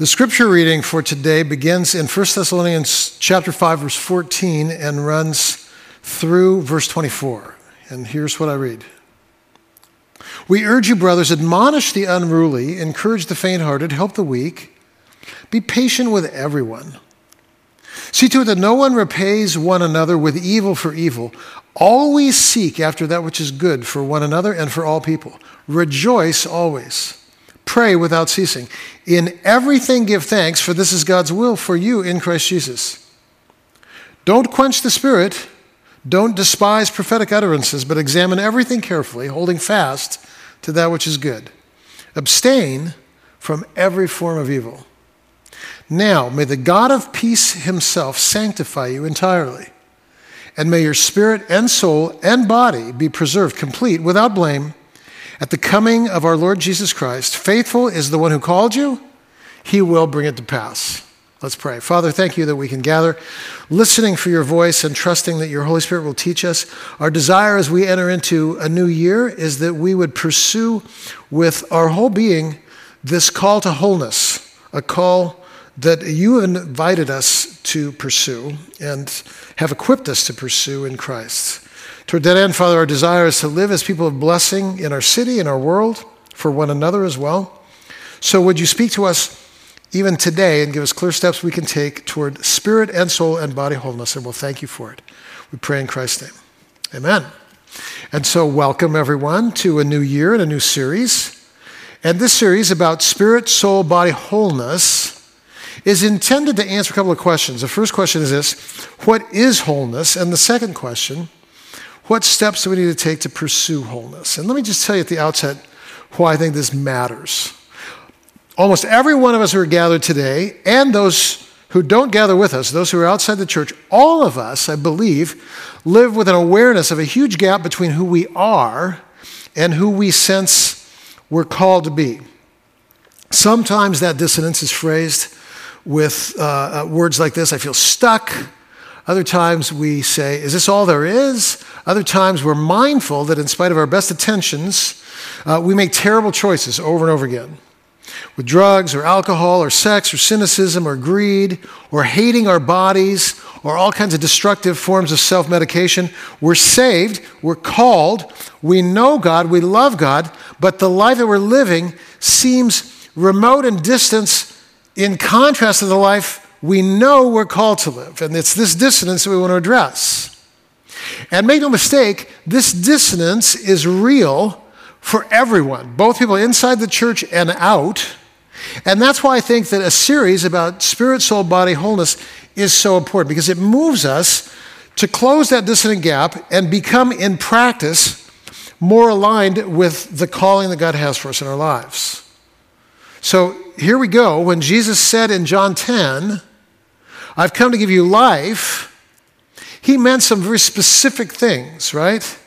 The scripture reading for today begins in 1 Thessalonians chapter 5 verse 14 and runs through verse 24. And here's what I read. We urge you brothers admonish the unruly, encourage the faint-hearted, help the weak, be patient with everyone. See to it that no one repays one another with evil for evil. Always seek after that which is good for one another and for all people. Rejoice always. Pray without ceasing. In everything give thanks, for this is God's will for you in Christ Jesus. Don't quench the spirit. Don't despise prophetic utterances, but examine everything carefully, holding fast to that which is good. Abstain from every form of evil. Now, may the God of peace himself sanctify you entirely, and may your spirit and soul and body be preserved complete without blame at the coming of our Lord Jesus Christ, faithful is the one who called you, he will bring it to pass. Let's pray. Father, thank you that we can gather, listening for your voice and trusting that your Holy Spirit will teach us. Our desire as we enter into a new year is that we would pursue with our whole being this call to wholeness, a call that you have invited us to pursue and have equipped us to pursue in Christ. Toward that end, Father, our desire is to live as people of blessing in our city, in our world, for one another as well. So would you speak to us even today and give us clear steps we can take toward spirit and soul and body wholeness, and we'll thank you for it. We pray in Christ's name. Amen. And so, welcome everyone to a new year and a new series. And this series about spirit, soul, body wholeness is intended to answer a couple of questions. The first question is this What is wholeness? And the second question, what steps do we need to take to pursue wholeness? And let me just tell you at the outset why I think this matters. Almost every one of us who are gathered today, and those who don't gather with us, those who are outside the church, all of us, I believe, live with an awareness of a huge gap between who we are and who we sense we're called to be. Sometimes that dissonance is phrased with uh, uh words like this I feel stuck. Other times we say, Is this all there is? Other times we're mindful that in spite of our best intentions, uh, we make terrible choices over and over again. With drugs or alcohol or sex or cynicism or greed or hating our bodies or all kinds of destructive forms of self medication, we're saved, we're called, we know God, we love God, but the life that we're living seems remote and distant in contrast to the life we know we're called to live. And it's this dissonance that we want to address. And make no mistake, this dissonance is real for everyone, both people inside the church and out. And that's why I think that a series about spirit, soul, body wholeness is so important because it moves us to close that dissonant gap and become, in practice, more aligned with the calling that God has for us in our lives. So here we go. When Jesus said in John 10, I've come to give you life he meant some very specific things, right?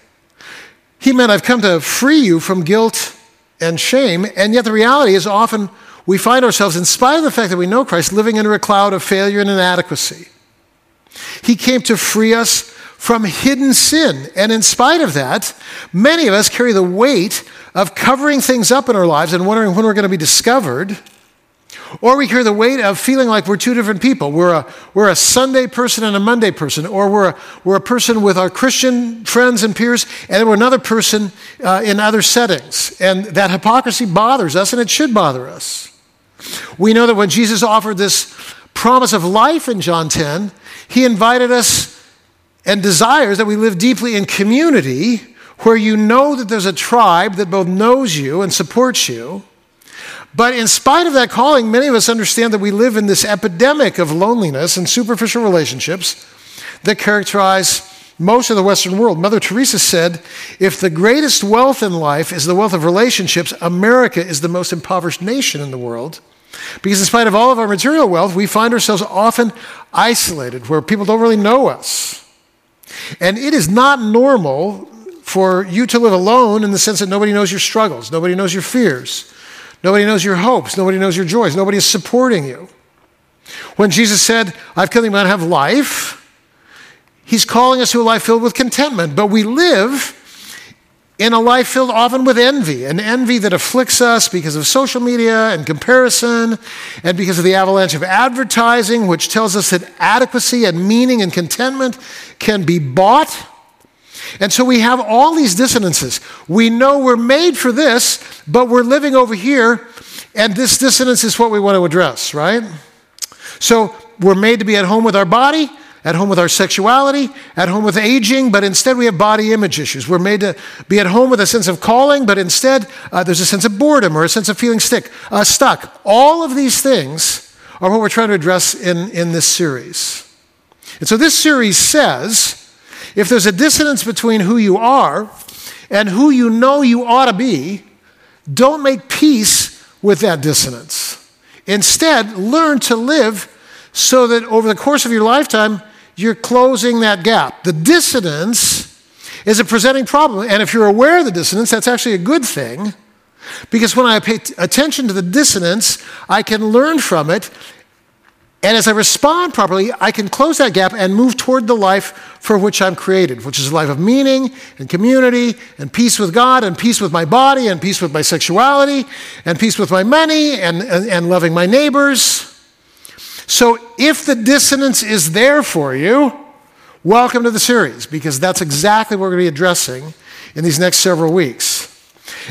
He meant, I've come to free you from guilt and shame. And yet, the reality is often we find ourselves, in spite of the fact that we know Christ, living under a cloud of failure and inadequacy. He came to free us from hidden sin. And in spite of that, many of us carry the weight of covering things up in our lives and wondering when we're going to be discovered or we carry the weight of feeling like we're two different people. We're a, we're a Sunday person and a Monday person. Or we're a, we're a person with our Christian friends and peers, and we're another person uh, in other settings. And that hypocrisy bothers us, and it should bother us. We know that when Jesus offered this promise of life in John 10, he invited us and desires that we live deeply in community where you know that there's a tribe that both knows you and supports you but in spite of that calling, many of us understand that we live in this epidemic of loneliness and superficial relationships that characterize most of the Western world. Mother Teresa said, if the greatest wealth in life is the wealth of relationships, America is the most impoverished nation in the world. Because in spite of all of our material wealth, we find ourselves often isolated, where people don't really know us. And it is not normal for you to live alone in the sense that nobody knows your struggles, nobody knows your fears. Nobody knows your hopes. Nobody knows your joys. Nobody is supporting you. When Jesus said, I've come that you might have life, he's calling us to a life filled with contentment. But we live in a life filled often with envy, an envy that afflicts us because of social media and comparison, and because of the avalanche of advertising, which tells us that adequacy and meaning and contentment can be bought. And so we have all these dissonances. We know we're made for this, but we're living over here, and this dissonance is what we want to address, right? So we're made to be at home with our body, at home with our sexuality, at home with aging, but instead we have body image issues. We're made to be at home with a sense of calling, but instead uh, there's a sense of boredom or a sense of feeling stick, uh, stuck. All of these things are what we're trying to address in, in this series. And so this series says if there's a dissonance between who you are and who you know you ought to be, don't make peace with that dissonance. Instead, learn to live so that over the course of your lifetime, you're closing that gap. The dissonance is a presenting problem. And if you're aware of the dissonance, that's actually a good thing. Because when I pay t- attention to the dissonance, I can learn from it. And as I respond properly, I can close that gap and move toward the life for which I'm created, which is a life of meaning and community and peace with God and peace with my body and peace with my sexuality and peace with my money and, and, and loving my neighbors. So if the dissonance is there for you, welcome to the series because that's exactly what we're going to be addressing in these next several weeks.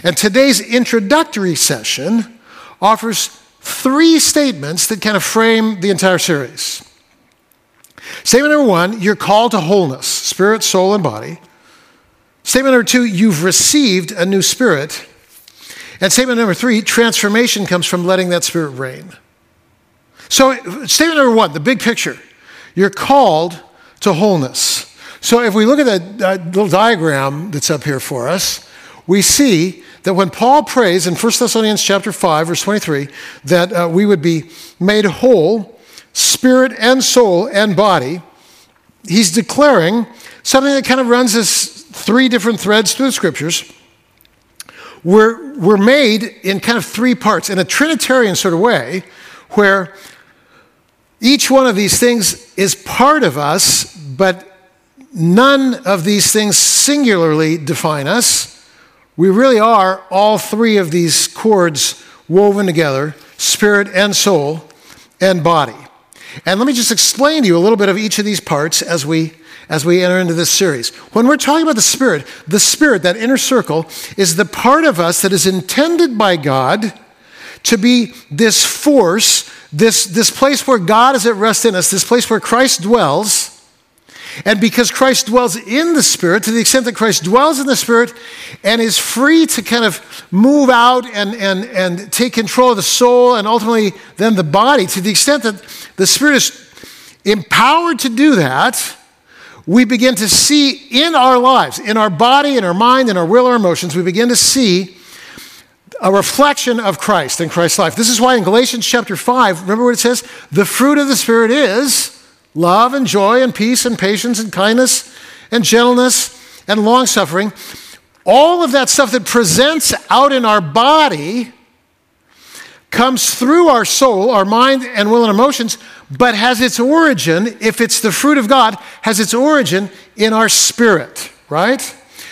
And today's introductory session offers three statements that kind of frame the entire series. Statement number one, you're called to wholeness, spirit, soul, and body. Statement number two, you've received a new spirit. And statement number three, transformation comes from letting that spirit reign. So, statement number one, the big picture you're called to wholeness. So, if we look at that, that little diagram that's up here for us, we see that when Paul prays in 1 Thessalonians chapter 5, verse 23, that uh, we would be made whole, spirit and soul and body, he's declaring something that kind of runs as three different threads through the scriptures. We're, we're made in kind of three parts in a Trinitarian sort of way, where each one of these things is part of us, but none of these things singularly define us. We really are all three of these cords woven together spirit and soul and body. And let me just explain to you a little bit of each of these parts as we as we enter into this series. When we're talking about the spirit, the spirit, that inner circle, is the part of us that is intended by God to be this force this, this place where God is at rest in us, this place where Christ dwells. And because Christ dwells in the Spirit, to the extent that Christ dwells in the Spirit and is free to kind of move out and, and, and take control of the soul and ultimately then the body, to the extent that the Spirit is empowered to do that, we begin to see in our lives, in our body, in our mind, in our will, our emotions, we begin to see a reflection of Christ and Christ's life. This is why in Galatians chapter 5, remember what it says? The fruit of the Spirit is love and joy and peace and patience and kindness and gentleness and long suffering. All of that stuff that presents out in our body comes through our soul, our mind and will and emotions, but has its origin, if it's the fruit of God, has its origin in our spirit, right?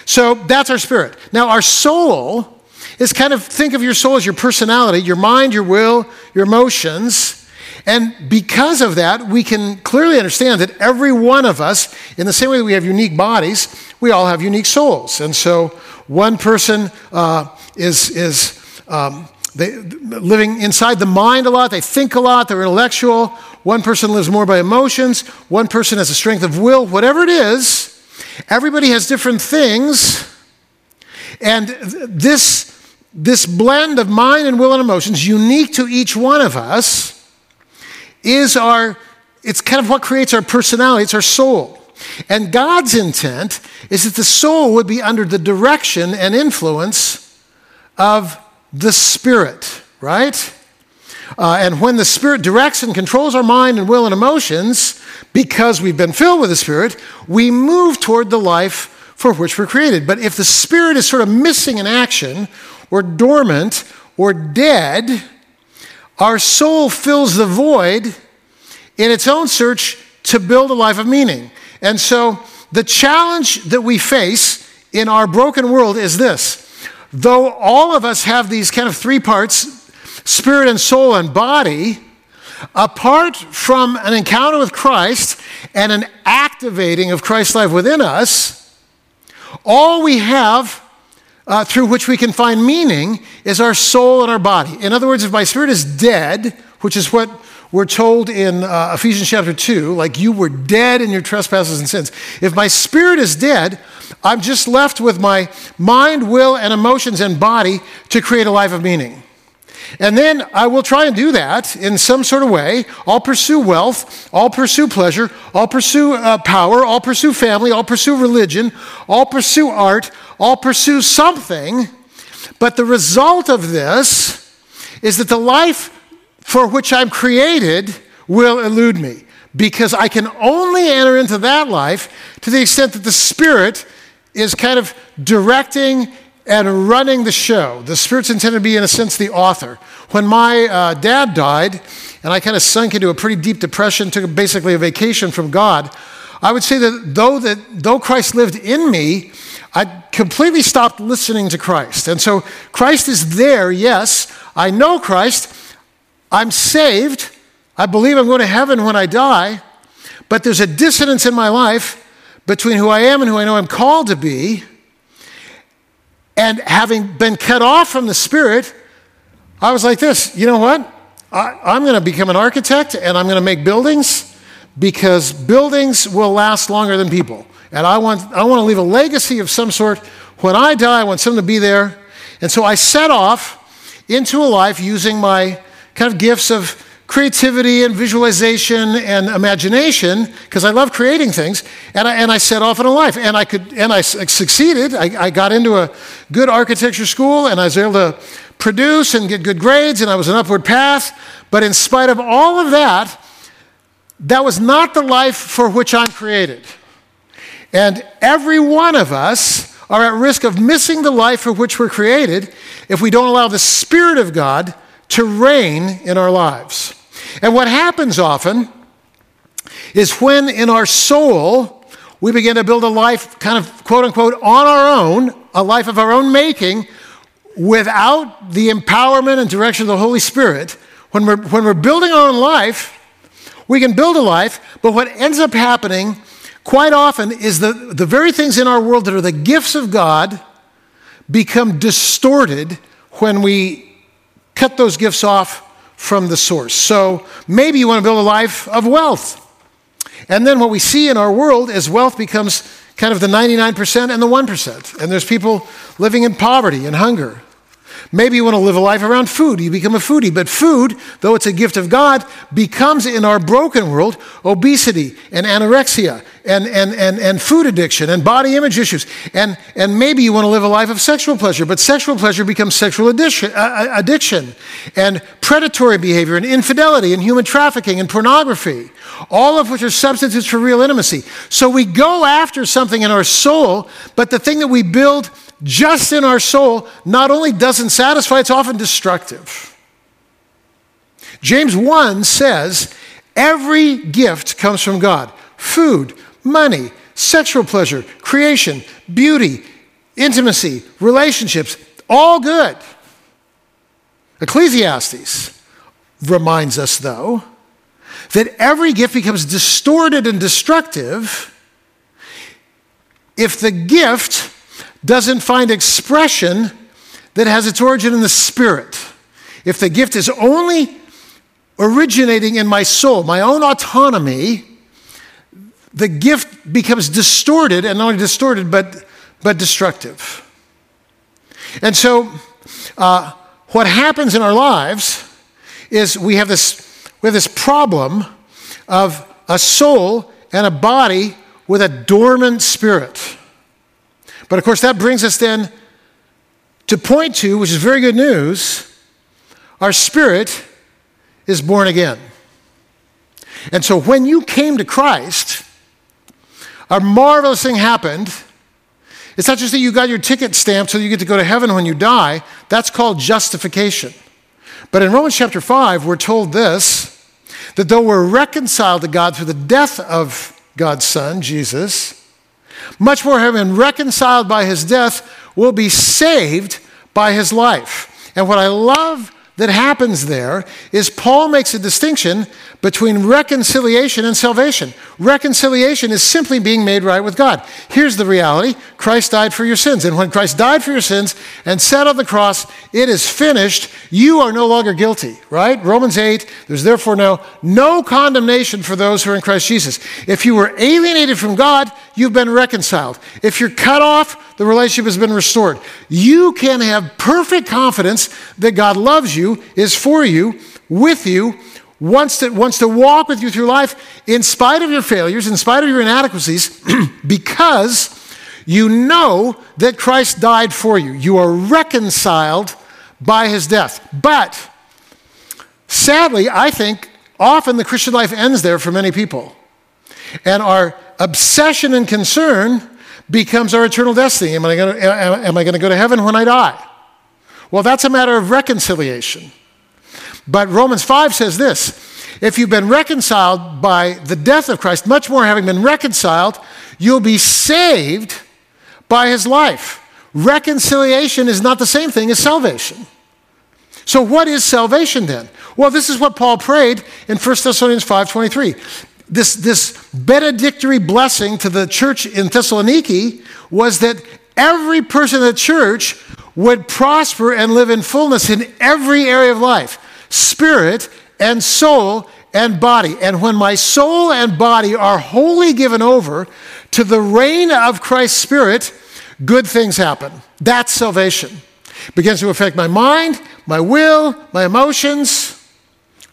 So that's our spirit. Now, our soul is kind of think of your soul as your personality, your mind, your will, your emotions. And because of that, we can clearly understand that every one of us, in the same way that we have unique bodies, we all have unique souls. And so one person uh, is, is um, they, living inside the mind a lot, they think a lot, they're intellectual. One person lives more by emotions, one person has a strength of will, whatever it is, everybody has different things. And this this blend of mind and will and emotions, unique to each one of us, is our, it's kind of what creates our personality, it's our soul. And God's intent is that the soul would be under the direction and influence of the Spirit, right? Uh, and when the Spirit directs and controls our mind and will and emotions, because we've been filled with the Spirit, we move toward the life for which we're created. But if the Spirit is sort of missing in action, or dormant or dead, our soul fills the void in its own search to build a life of meaning. And so the challenge that we face in our broken world is this though all of us have these kind of three parts spirit and soul and body, apart from an encounter with Christ and an activating of Christ's life within us, all we have uh, through which we can find meaning is our soul and our body. In other words, if my spirit is dead, which is what we're told in uh, Ephesians chapter 2, like you were dead in your trespasses and sins. If my spirit is dead, I'm just left with my mind, will, and emotions and body to create a life of meaning. And then I will try and do that in some sort of way. I'll pursue wealth, I'll pursue pleasure, I'll pursue uh, power, I'll pursue family, I'll pursue religion, I'll pursue art, I'll pursue something. But the result of this is that the life for which I'm created will elude me because I can only enter into that life to the extent that the Spirit is kind of directing and running the show. The Spirit's intended to be, in a sense, the author. When my uh, dad died, and I kind of sunk into a pretty deep depression, took basically a vacation from God, I would say that though, that though Christ lived in me, I completely stopped listening to Christ. And so Christ is there, yes. I know Christ. I'm saved. I believe I'm going to heaven when I die. But there's a dissonance in my life between who I am and who I know I'm called to be. And having been cut off from the Spirit, I was like this you know what? I, am going to become an architect and I'm going to make buildings because buildings will last longer than people. And I want, I want to leave a legacy of some sort. When I die, I want someone to be there. And so I set off into a life using my kind of gifts of creativity and visualization and imagination because I love creating things. And I, and I set off in a life. And I could, and I succeeded. I, I got into a good architecture school and I was able to produce and get good grades and I was an upward path. But in spite of all of that, that was not the life for which I'm created. And every one of us are at risk of missing the life for which we're created if we don't allow the Spirit of God to reign in our lives. And what happens often is when in our soul we begin to build a life, kind of quote unquote, on our own, a life of our own making, without the empowerment and direction of the Holy Spirit. When we're, when we're building our own life, we can build a life, but what ends up happening quite often is the, the very things in our world that are the gifts of God become distorted when we cut those gifts off from the source. So maybe you want to build a life of wealth. And then what we see in our world is wealth becomes kind of the 99% and the 1%. And there's people living in poverty and hunger. Maybe you want to live a life around food. You become a foodie. But food, though it's a gift of God, becomes in our broken world obesity and anorexia and, and, and, and food addiction and body image issues. And, and maybe you want to live a life of sexual pleasure, but sexual pleasure becomes sexual addiction, uh, uh addiction and predatory behavior and infidelity and human trafficking and pornography, all of which are substitutes for real intimacy. So we go after something in our soul, but the thing that we build just in our soul not only doesn't satisfy, it's often destructive. James 1 says, Every gift comes from God food, money, sexual pleasure, creation, beauty, intimacy, relationships, all good. Ecclesiastes reminds us, though, that every gift becomes distorted and destructive if the gift doesn't find expression that has its origin in the spirit. If the gift is only originating in my soul, my own autonomy, the gift becomes distorted, and not only distorted, but, but destructive. And so, uh, what happens in our lives is we have this, we have this problem of a soul and a body with a dormant spirit. But of course, that brings us then to point two, which is very good news. Our spirit is born again. And so when you came to Christ, a marvelous thing happened. It's not just that you got your ticket stamped so you get to go to heaven when you die, that's called justification. But in Romans chapter 5, we're told this that though we're reconciled to God through the death of God's Son, Jesus, much more having been reconciled by his death, will be saved by his life. And what I love that happens there is Paul makes a distinction between reconciliation and salvation. Reconciliation is simply being made right with God. Here's the reality Christ died for your sins. And when Christ died for your sins and said on the cross, It is finished, you are no longer guilty, right? Romans 8, there's therefore now no condemnation for those who are in Christ Jesus. If you were alienated from God, you've been reconciled. If you're cut off, the relationship has been restored. You can have perfect confidence that God loves you, is for you, with you, wants to, wants to walk with you through life in spite of your failures, in spite of your inadequacies, because you know that Christ died for you. You are reconciled by his death. But sadly, I think often the Christian life ends there for many people. And our obsession and concern becomes our eternal destiny. Am I going to, go to heaven when I die? Well, that's a matter of reconciliation. But Romans 5 says this if you've been reconciled by the death of Christ, much more having been reconciled, you'll be saved by his life. Reconciliation is not the same thing as salvation. So what is salvation then? Well, this is what Paul prayed in 1 Thessalonians 5:23. This, this benedictory blessing to the church in Thessaloniki was that every person in the church would prosper and live in fullness in every area of life spirit and soul and body. And when my soul and body are wholly given over to the reign of Christ's Spirit, good things happen. That's salvation. It begins to affect my mind, my will, my emotions,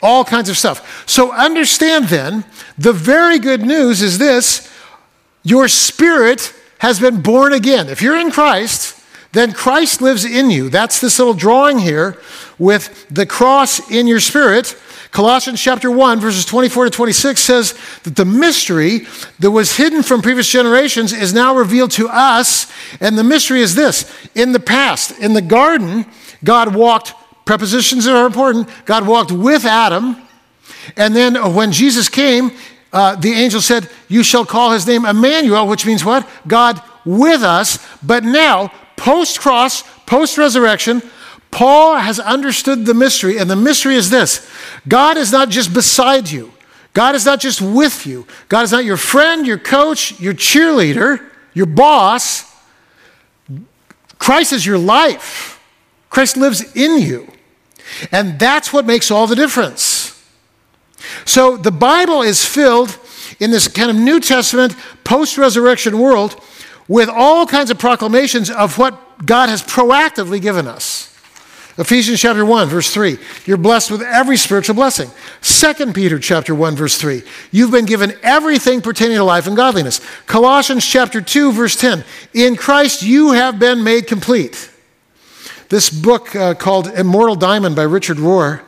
all kinds of stuff. So understand then, the very good news is this your spirit has been born again. If you're in Christ, then Christ lives in you. That's this little drawing here with the cross in your spirit. Colossians chapter 1, verses 24 to 26 says that the mystery that was hidden from previous generations is now revealed to us. And the mystery is this in the past, in the garden, God walked, prepositions are important, God walked with Adam. And then when Jesus came, uh, the angel said, You shall call his name Emmanuel, which means what? God with us. But now, post cross, post resurrection, Paul has understood the mystery, and the mystery is this God is not just beside you, God is not just with you, God is not your friend, your coach, your cheerleader, your boss. Christ is your life, Christ lives in you. And that's what makes all the difference. So the Bible is filled in this kind of New Testament, post resurrection world with all kinds of proclamations of what God has proactively given us. Ephesians chapter 1 verse 3, you're blessed with every spiritual blessing. 2 Peter chapter 1 verse 3, you've been given everything pertaining to life and godliness. Colossians chapter 2 verse 10, in Christ you have been made complete. This book uh, called Immortal Diamond by Richard Rohr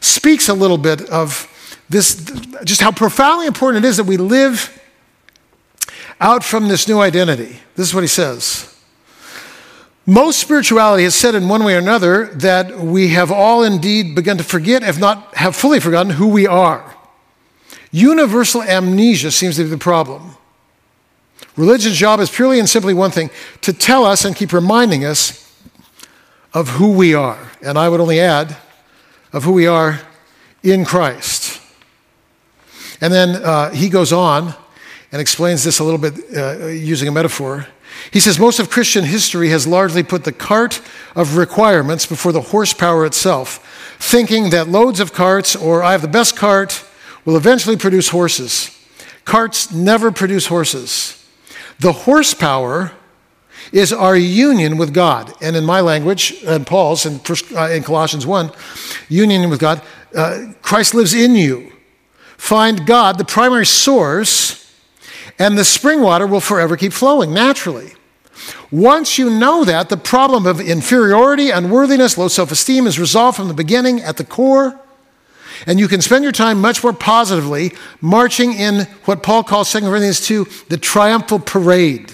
speaks a little bit of this just how profoundly important it is that we live out from this new identity. This is what he says. Most spirituality has said in one way or another that we have all indeed begun to forget, if not have fully forgotten, who we are. Universal amnesia seems to be the problem. Religion's job is purely and simply one thing to tell us and keep reminding us of who we are. And I would only add, of who we are in Christ. And then uh, he goes on and explains this a little bit uh, using a metaphor. He says most of Christian history has largely put the cart of requirements before the horsepower itself, thinking that loads of carts or I have the best cart will eventually produce horses. Carts never produce horses. The horsepower is our union with God. And in my language, and Paul's in, uh, in Colossians 1, union with God, uh, Christ lives in you. Find God, the primary source and the spring water will forever keep flowing naturally. Once you know that, the problem of inferiority, unworthiness, low self esteem is resolved from the beginning at the core. And you can spend your time much more positively marching in what Paul calls 2 Corinthians 2 the triumphal parade.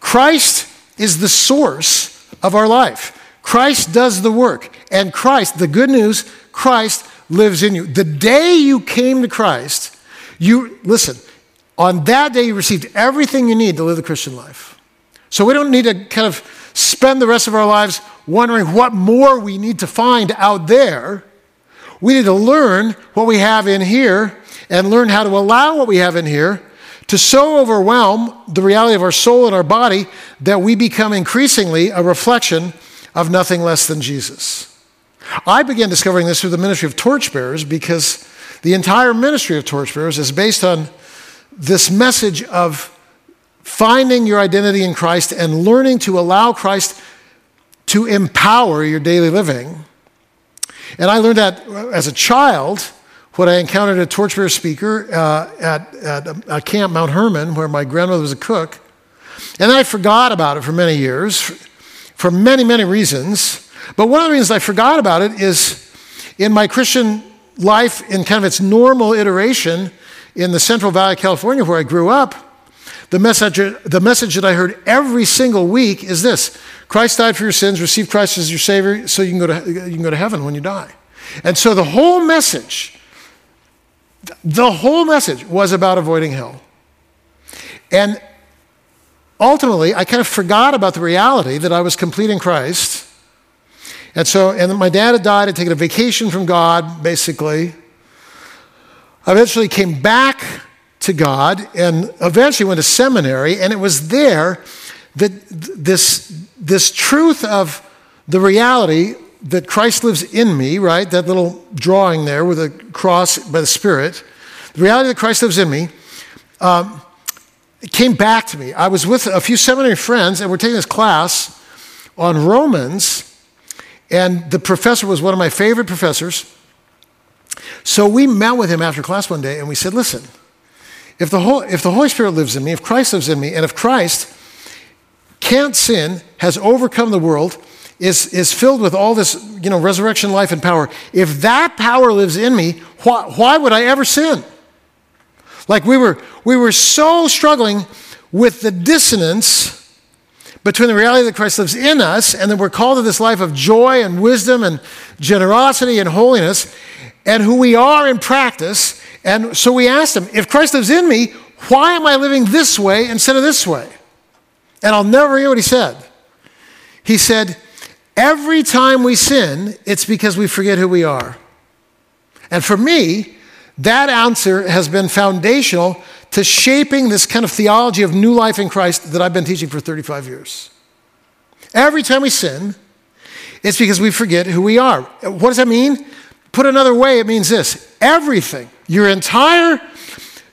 Christ is the source of our life. Christ does the work. And Christ, the good news, Christ lives in you. The day you came to Christ, you, listen, On that day, you received everything you need to live the Christian life. So we don't need to kind of spend the rest of our lives wondering what more we need to find out there. We need to learn what we have in here and learn how to allow what we have in here to so overwhelm the reality of our soul and our body that we become increasingly a reflection of nothing less than Jesus. I began discovering this through the ministry of torchbearers because the entire ministry of torchbearers is based on this message of finding your identity in Christ and learning to allow Christ to empower your daily living. And I learned that as a child when I encountered a torchbearer speaker uh, at, at a, camp, Mount Hermon, where my grandmother was a cook. And I forgot about it for many years, for many, many reasons. But one of the reasons I forgot about it is in my Christian life, in kind of its normal iteration in the Central Valley of California, where I grew up, the message, the message that I heard every single week is this Christ died for your sins, receive Christ as your Savior so you can go to, you can go to heaven when you die. And so the whole message, the whole message was about avoiding hell. And ultimately, I kind of forgot about the reality that I was complete in Christ. And so, and my dad had died, I'd taken a vacation from God, basically. I eventually came back to God and eventually went to seminary, and it was there that this, this truth of the reality that Christ lives in me, right? That little drawing there with a cross by the Spirit, the reality that Christ lives in me, um, came back to me. I was with a few seminary friends, and we're taking this class on Romans, and the professor was one of my favorite professors. So we met with him after class one day, and we said, Listen, if the, whole, if the Holy Spirit lives in me, if Christ lives in me, and if Christ can't sin, has overcome the world, is, is filled with all this you know, resurrection life and power, if that power lives in me, why, why would I ever sin? Like we were, we were so struggling with the dissonance between the reality that Christ lives in us and that we're called to this life of joy and wisdom and generosity and holiness and who we are in practice and so we asked him, if Christ lives in me, why am I living this way instead of this way? And I'll never hear what he said. He said, Every time we sin, it's because we forget who we are. And for me, that answer has been foundational to shaping this kind of theology of new life in Christ that I've been teaching for 35 years. Every time we sin, it's because we forget who we are. What does that mean? Put another way, it means this everything your entire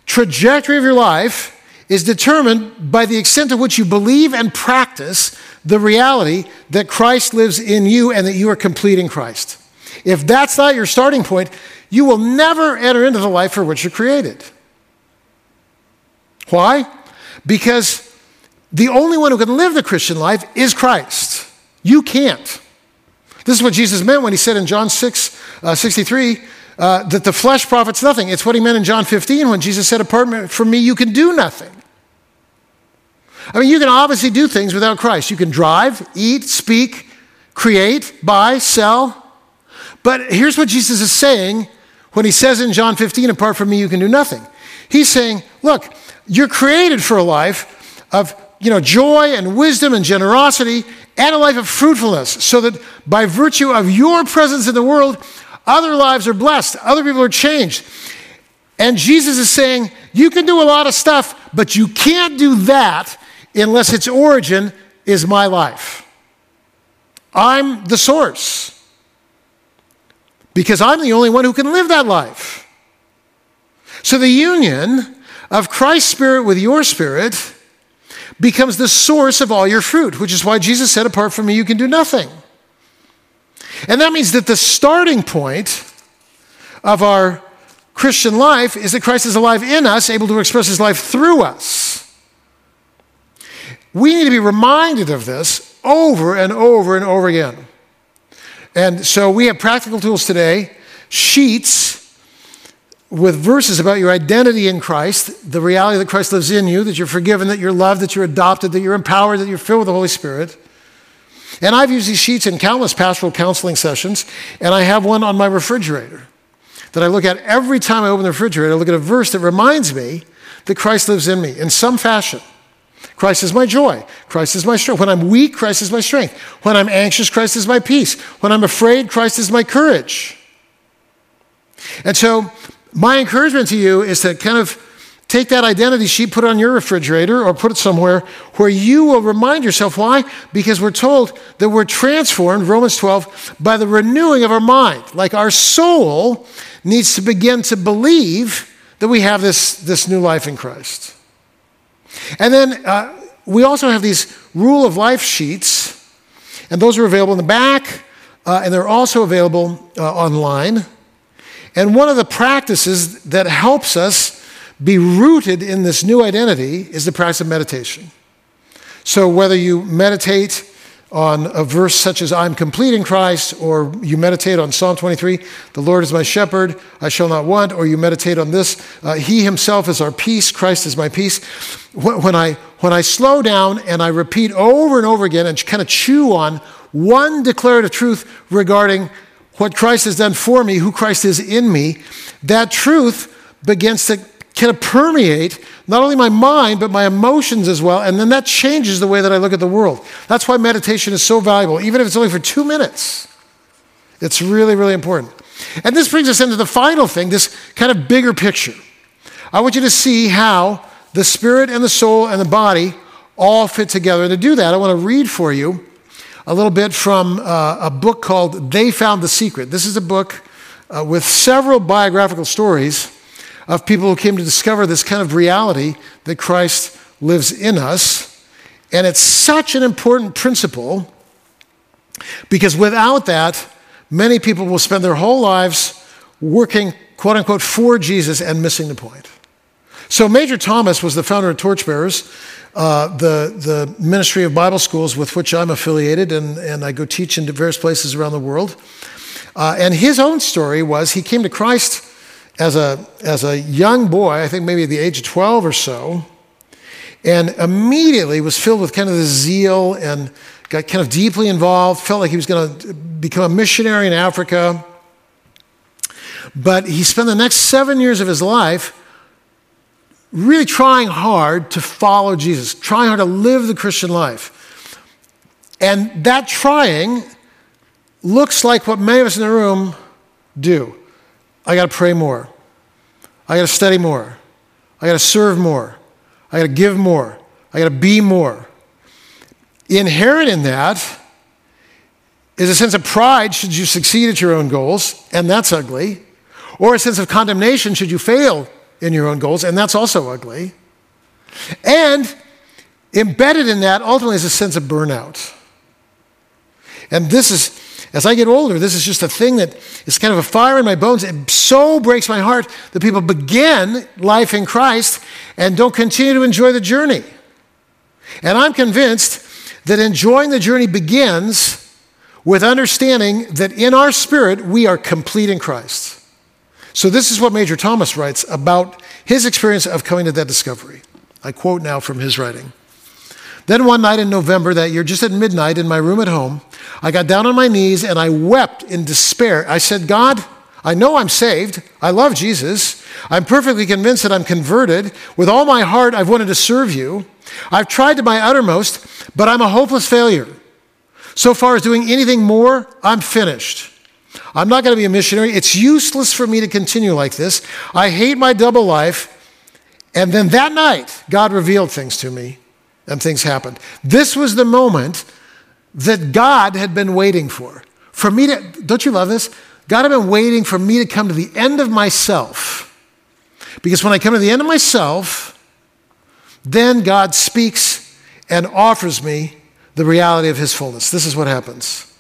trajectory of your life is determined by the extent to which you believe and practice the reality that Christ lives in you and that you are complete in Christ. If that's not your starting point, you will never enter into the life for which you're created. Why? Because the only one who can live the Christian life is Christ. You can't. This is what Jesus meant when he said in John 6 uh, 63, uh, that the flesh profits nothing. It's what he meant in John 15 when Jesus said, Apart from me, you can do nothing. I mean, you can obviously do things without Christ. You can drive, eat, speak, create, buy, sell. But here's what Jesus is saying when he says in John 15, Apart from me, you can do nothing. He's saying, Look, you're created for a life of you know, joy and wisdom and generosity and a life of fruitfulness, so that by virtue of your presence in the world, other lives are blessed, other people are changed. And Jesus is saying, you can do a lot of stuff, but you can't do that unless its origin is my life. I'm the source. Because I'm the only one who can live that life. So the union of Christ's spirit with your spirit becomes the source of all your fruit, which is why Jesus said, Apart from me, you can do nothing. And that means that the starting point of our Christian life is that Christ is alive in us, able to express his life through us. We need to be reminded of this over and over and over again. And so we have practical tools today, sheets with verses about your identity in Christ, the reality that Christ lives in you, that you're forgiven, that you're loved, that you're adopted, that you're empowered, that you're filled with the Holy Spirit. And I've used these sheets in countless pastoral counseling sessions, and I have one on my refrigerator. that I look at every time I open the refrigerator. I look at a verse that reminds me that Christ lives in me in some fashion. Christ is my joy. Christ is my strength. When I'm weak, Christ is my strength. When I'm anxious, Christ is my peace. When I'm afraid, Christ is my courage. And so, my encouragement to you is to kind of take that identity sheet, put it on your refrigerator, or put it somewhere where you will remind yourself. Why? Because we're told that we're transformed, Romans 12, by the renewing of our mind. Like our soul needs to begin to believe that we have this, this new life in Christ. And then uh, we also have these rule of life sheets, and those are available in the back, uh, and they're also available uh, online. And one of the practices that helps us be rooted in this new identity is the practice of meditation. So whether you meditate on a verse such as I'm complete in Christ, or you meditate on Psalm 23, the Lord is my shepherd, I shall not want, or you meditate on this, uh, He Himself is our peace, Christ is my peace. When I, when I slow down and I repeat over and over again and kind of chew on one declarative truth regarding what Christ has done for me, who Christ is in me, that truth begins to of permeate not only my mind, but my emotions as well. And then that changes the way that I look at the world. That's why meditation is so valuable, even if it's only for two minutes. It's really, really important. And this brings us into the final thing, this kind of bigger picture. I want you to see how the spirit and the soul and the body all fit together. And to do that, I want to read for you a little bit from uh, a book called They Found the Secret. This is a book uh, with several biographical stories of people who came to discover this kind of reality that Christ lives in us. And it's such an important principle because without that, many people will spend their whole lives working, quote unquote, for Jesus and missing the point. So, Major Thomas was the founder of Torchbearers, uh, the, the ministry of Bible schools with which I'm affiliated, and, and I go teach in various places around the world. Uh, and his own story was he came to Christ as a, as a young boy, I think maybe at the age of 12 or so, and immediately was filled with kind of the zeal and got kind of deeply involved, felt like he was going to become a missionary in Africa. But he spent the next seven years of his life really trying hard to follow Jesus, trying hard to live the Christian life. And that trying looks like what many of us in the room do. I got to pray more. I got to study more. I got to serve more. I got to give more. I got to be more. Inherent in that is a sense of pride should you succeed at your own goals, and that's ugly, or a sense of condemnation should you fail in your own goals, and that's also ugly. And embedded in that ultimately is a sense of burnout. And this is as I get older, this is just a thing that is kind of a fire in my bones. It so breaks my heart that people begin life in Christ and don't continue to enjoy the journey. And I'm convinced that enjoying the journey begins with understanding that in our spirit, we are complete in Christ. So, this is what Major Thomas writes about his experience of coming to that discovery. I quote now from his writing. Then one night in November that year, just at midnight in my room at home, I got down on my knees and I wept in despair. I said, God, I know I'm saved. I love Jesus. I'm perfectly convinced that I'm converted. With all my heart, I've wanted to serve you. I've tried to my uttermost, but I'm a hopeless failure. So far as doing anything more, I'm finished. I'm not going to be a missionary. It's useless for me to continue like this. I hate my double life. And then that night, God revealed things to me and things happened. This was the moment that God had been waiting for. For me to, don't you love this? God had been waiting for me to come to the end of myself. Because when I come to the end of myself, then God speaks and offers me the reality of his fullness. This is what happens.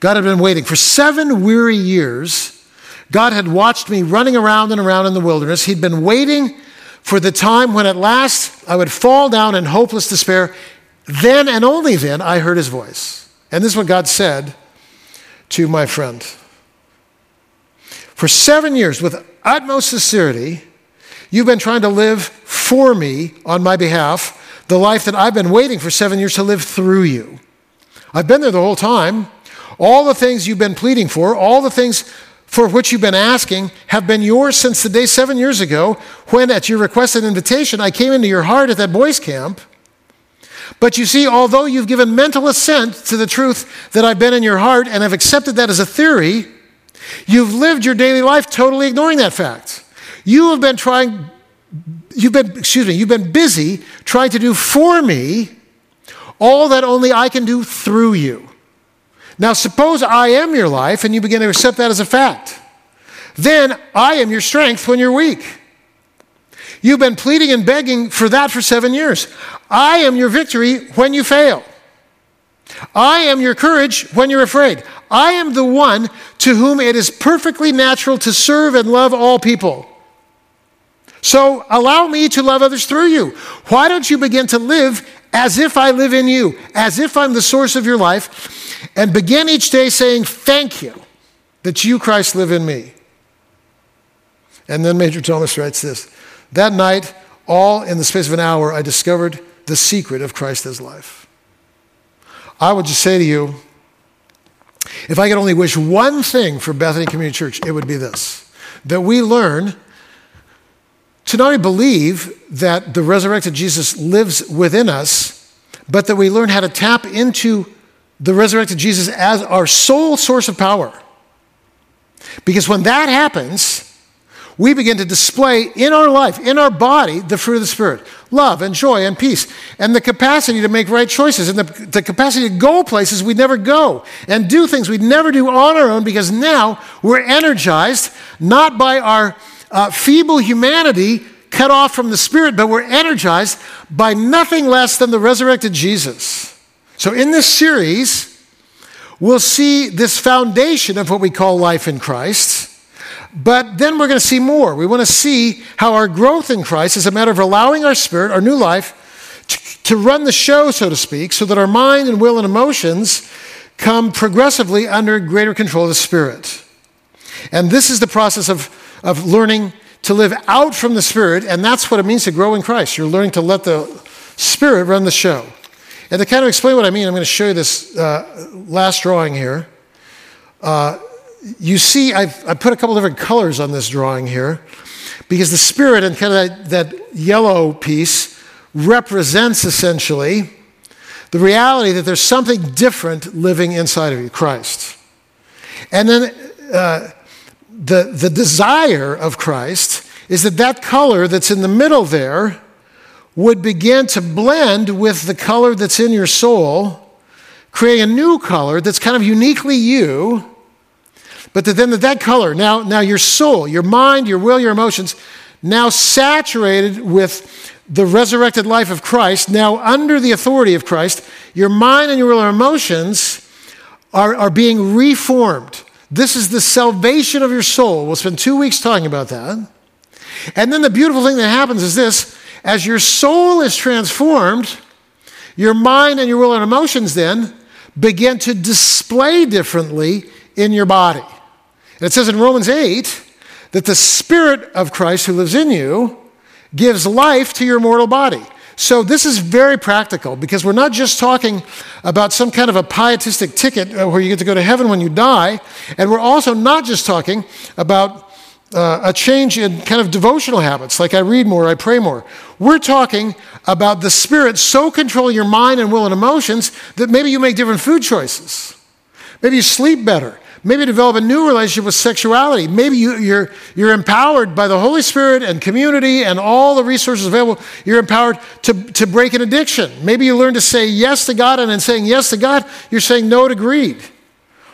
God had been waiting. For seven weary years, God had watched me running around and around in the wilderness. He'd been waiting for the time when at last I would fall down in hopeless despair. Then and only then I heard his voice. And this is what God said to my friend. For seven years, with utmost sincerity, you've been trying to live for me on my behalf the life that I've been waiting for seven years to live through you. I've been there the whole time. All the things you've been pleading for, all the things for which you've been asking have been yours since the day seven years ago when, at your requested invitation, I came into your heart at that boys' camp. But you see, although you've given mental assent to the truth that I've been in your heart and have accepted that as a theory, you've lived your daily life totally ignoring that fact. You have been trying, you've been, excuse me, you've been busy trying to do for me all that only I can do through you. Now, suppose I am your life and you begin to accept that as a fact. Then I am your strength when you're weak. You've been pleading and begging for that for seven years. I am your victory when you fail. I am your courage when you're afraid. I am the one to whom it is perfectly natural to serve and love all people. So allow me to love others through you. Why don't you begin to live as if I live in you, as if I'm the source of your life, and begin each day saying, Thank you that you, Christ, live in me. And then Major Thomas writes this That night, all in the space of an hour, I discovered the secret of Christ as life. I would just say to you, if I could only wish one thing for Bethany Community Church, it would be this that we learn to not only believe that the resurrected Jesus lives within us, but that we learn how to tap into the resurrected Jesus as our sole source of power. Because when that happens, we begin to display in our life, in our body, the fruit of the Spirit love and joy and peace, and the capacity to make right choices, and the, the capacity to go places we'd never go, and do things we'd never do on our own because now we're energized not by our uh, feeble humanity cut off from the Spirit, but we're energized by nothing less than the resurrected Jesus. So, in this series, we'll see this foundation of what we call life in Christ. But then we're going to see more. We want to see how our growth in Christ is a matter of allowing our spirit, our new life, to, to run the show, so to speak, so that our mind and will and emotions come progressively under greater control of the Spirit. And this is the process of of learning to live out from the Spirit, and that's what it means to grow in Christ. You're learning to let the Spirit run the show. And to kind of explain what I mean, I'm going to show you this uh, last drawing here. Uh, you see, I've, I put a couple different colors on this drawing here because the Spirit and kind of that, that yellow piece represents essentially the reality that there's something different living inside of you, Christ. And then uh, the, the desire of Christ is that that color that's in the middle there would begin to blend with the color that's in your soul, creating a new color that's kind of uniquely you. But that then that color, now, now your soul, your mind, your will, your emotions, now saturated with the resurrected life of Christ, now under the authority of Christ, your mind and your will and emotions are, are being reformed. This is the salvation of your soul. We'll spend two weeks talking about that. And then the beautiful thing that happens is this as your soul is transformed, your mind and your will and emotions then begin to display differently in your body. And it says in Romans 8 that the Spirit of Christ who lives in you gives life to your mortal body. So, this is very practical because we're not just talking about some kind of a pietistic ticket uh, where you get to go to heaven when you die, and we're also not just talking about uh, a change in kind of devotional habits, like I read more, I pray more. We're talking about the Spirit so controlling your mind and will and emotions that maybe you make different food choices. Maybe you sleep better. Maybe develop a new relationship with sexuality. Maybe you, are you're, you're empowered by the Holy Spirit and community and all the resources available. You're empowered to, to break an addiction. Maybe you learn to say yes to God, and in saying yes to God, you're saying no to greed,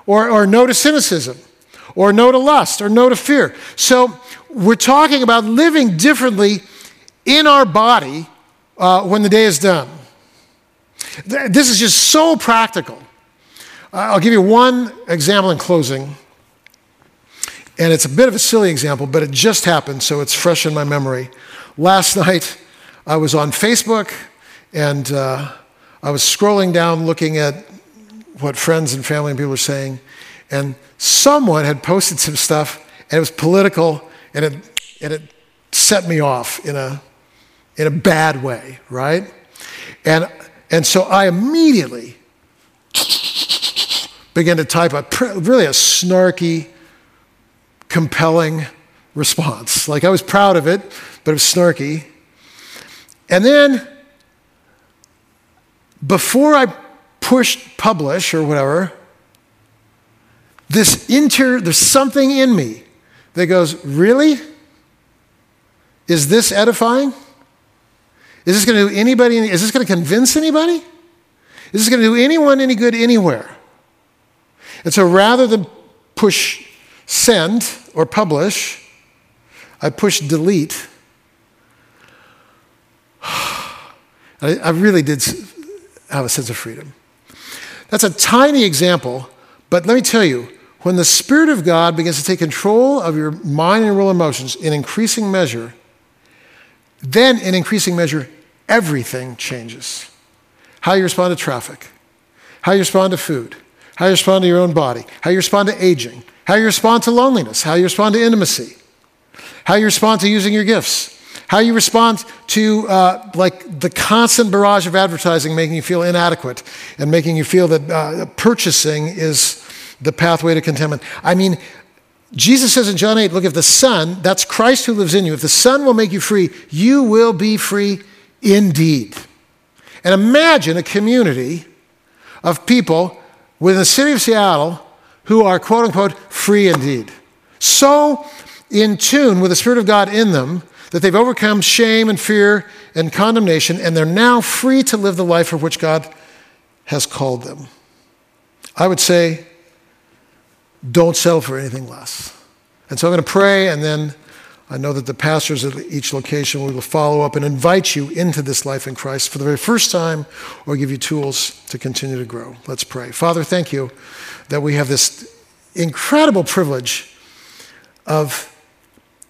or, or no to cynicism, or no to lust, or no to fear. So we're talking about living differently in our body uh, when the day is done. This is just so practical. I'll give you one example in closing. And it's a bit of a silly example, but it just happened, so it's fresh in my memory. Last night, I was on Facebook and uh, I was scrolling down looking at what friends and family and people were saying. And someone had posted some stuff, and it was political, and it, and it set me off in a, in a bad way, right? And, and so I immediately began to type a really a snarky compelling response. Like I was proud of it, but it was snarky. And then before I pushed publish or whatever, this inter, there's something in me that goes, Really? Is this edifying? Is this going to do anybody, is this going to convince anybody? Is this going to do anyone any good anywhere? And so rather than push send or publish, I push delete. I, I really did have a sense of freedom. That's a tiny example, but let me tell you, when the Spirit of God begins to take control of your mind and will emotions in increasing measure, then in increasing measure, everything changes. How you respond to traffic, how you respond to food, how you respond to your own body, how you respond to aging, how you respond to loneliness, how you respond to intimacy, how you respond to using your gifts, how you respond to uh, like the constant barrage of advertising making you feel inadequate and making you feel that uh, purchasing is the pathway to contentment. I mean, Jesus says in John 8, look, if the Son, that's Christ who lives in you, if the Son will make you free, you will be free indeed. And imagine a community of people within the city of Seattle who are quote unquote free indeed. So in tune with the Spirit of God in them that they've overcome shame and fear and condemnation, and they're now free to live the life for which God has called them. I would say, don't settle for anything less. And so I'm going to pray, and then I know that the pastors at each location will follow up and invite you into this life in Christ for the very first time or give you tools to continue to grow. Let's pray. Father, thank you that we have this incredible privilege of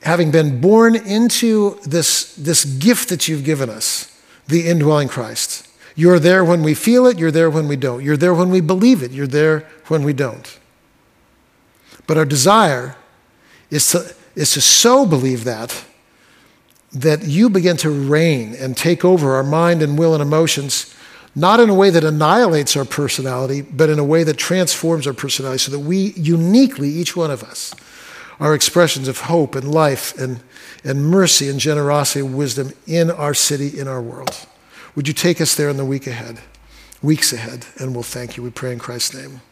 having been born into this, this gift that you've given us, the indwelling Christ. You're there when we feel it, you're there when we don't. You're there when we believe it, you're there when we don't. But our desire is to, is to so believe that that you begin to reign and take over our mind and will and emotions, not in a way that annihilates our personality, but in a way that transforms our personality so that we uniquely, each one of us, are expressions of hope and life and, and mercy and generosity and wisdom in our city, in our world. Would you take us there in the week ahead, weeks ahead, and we'll thank you. We pray in Christ's name.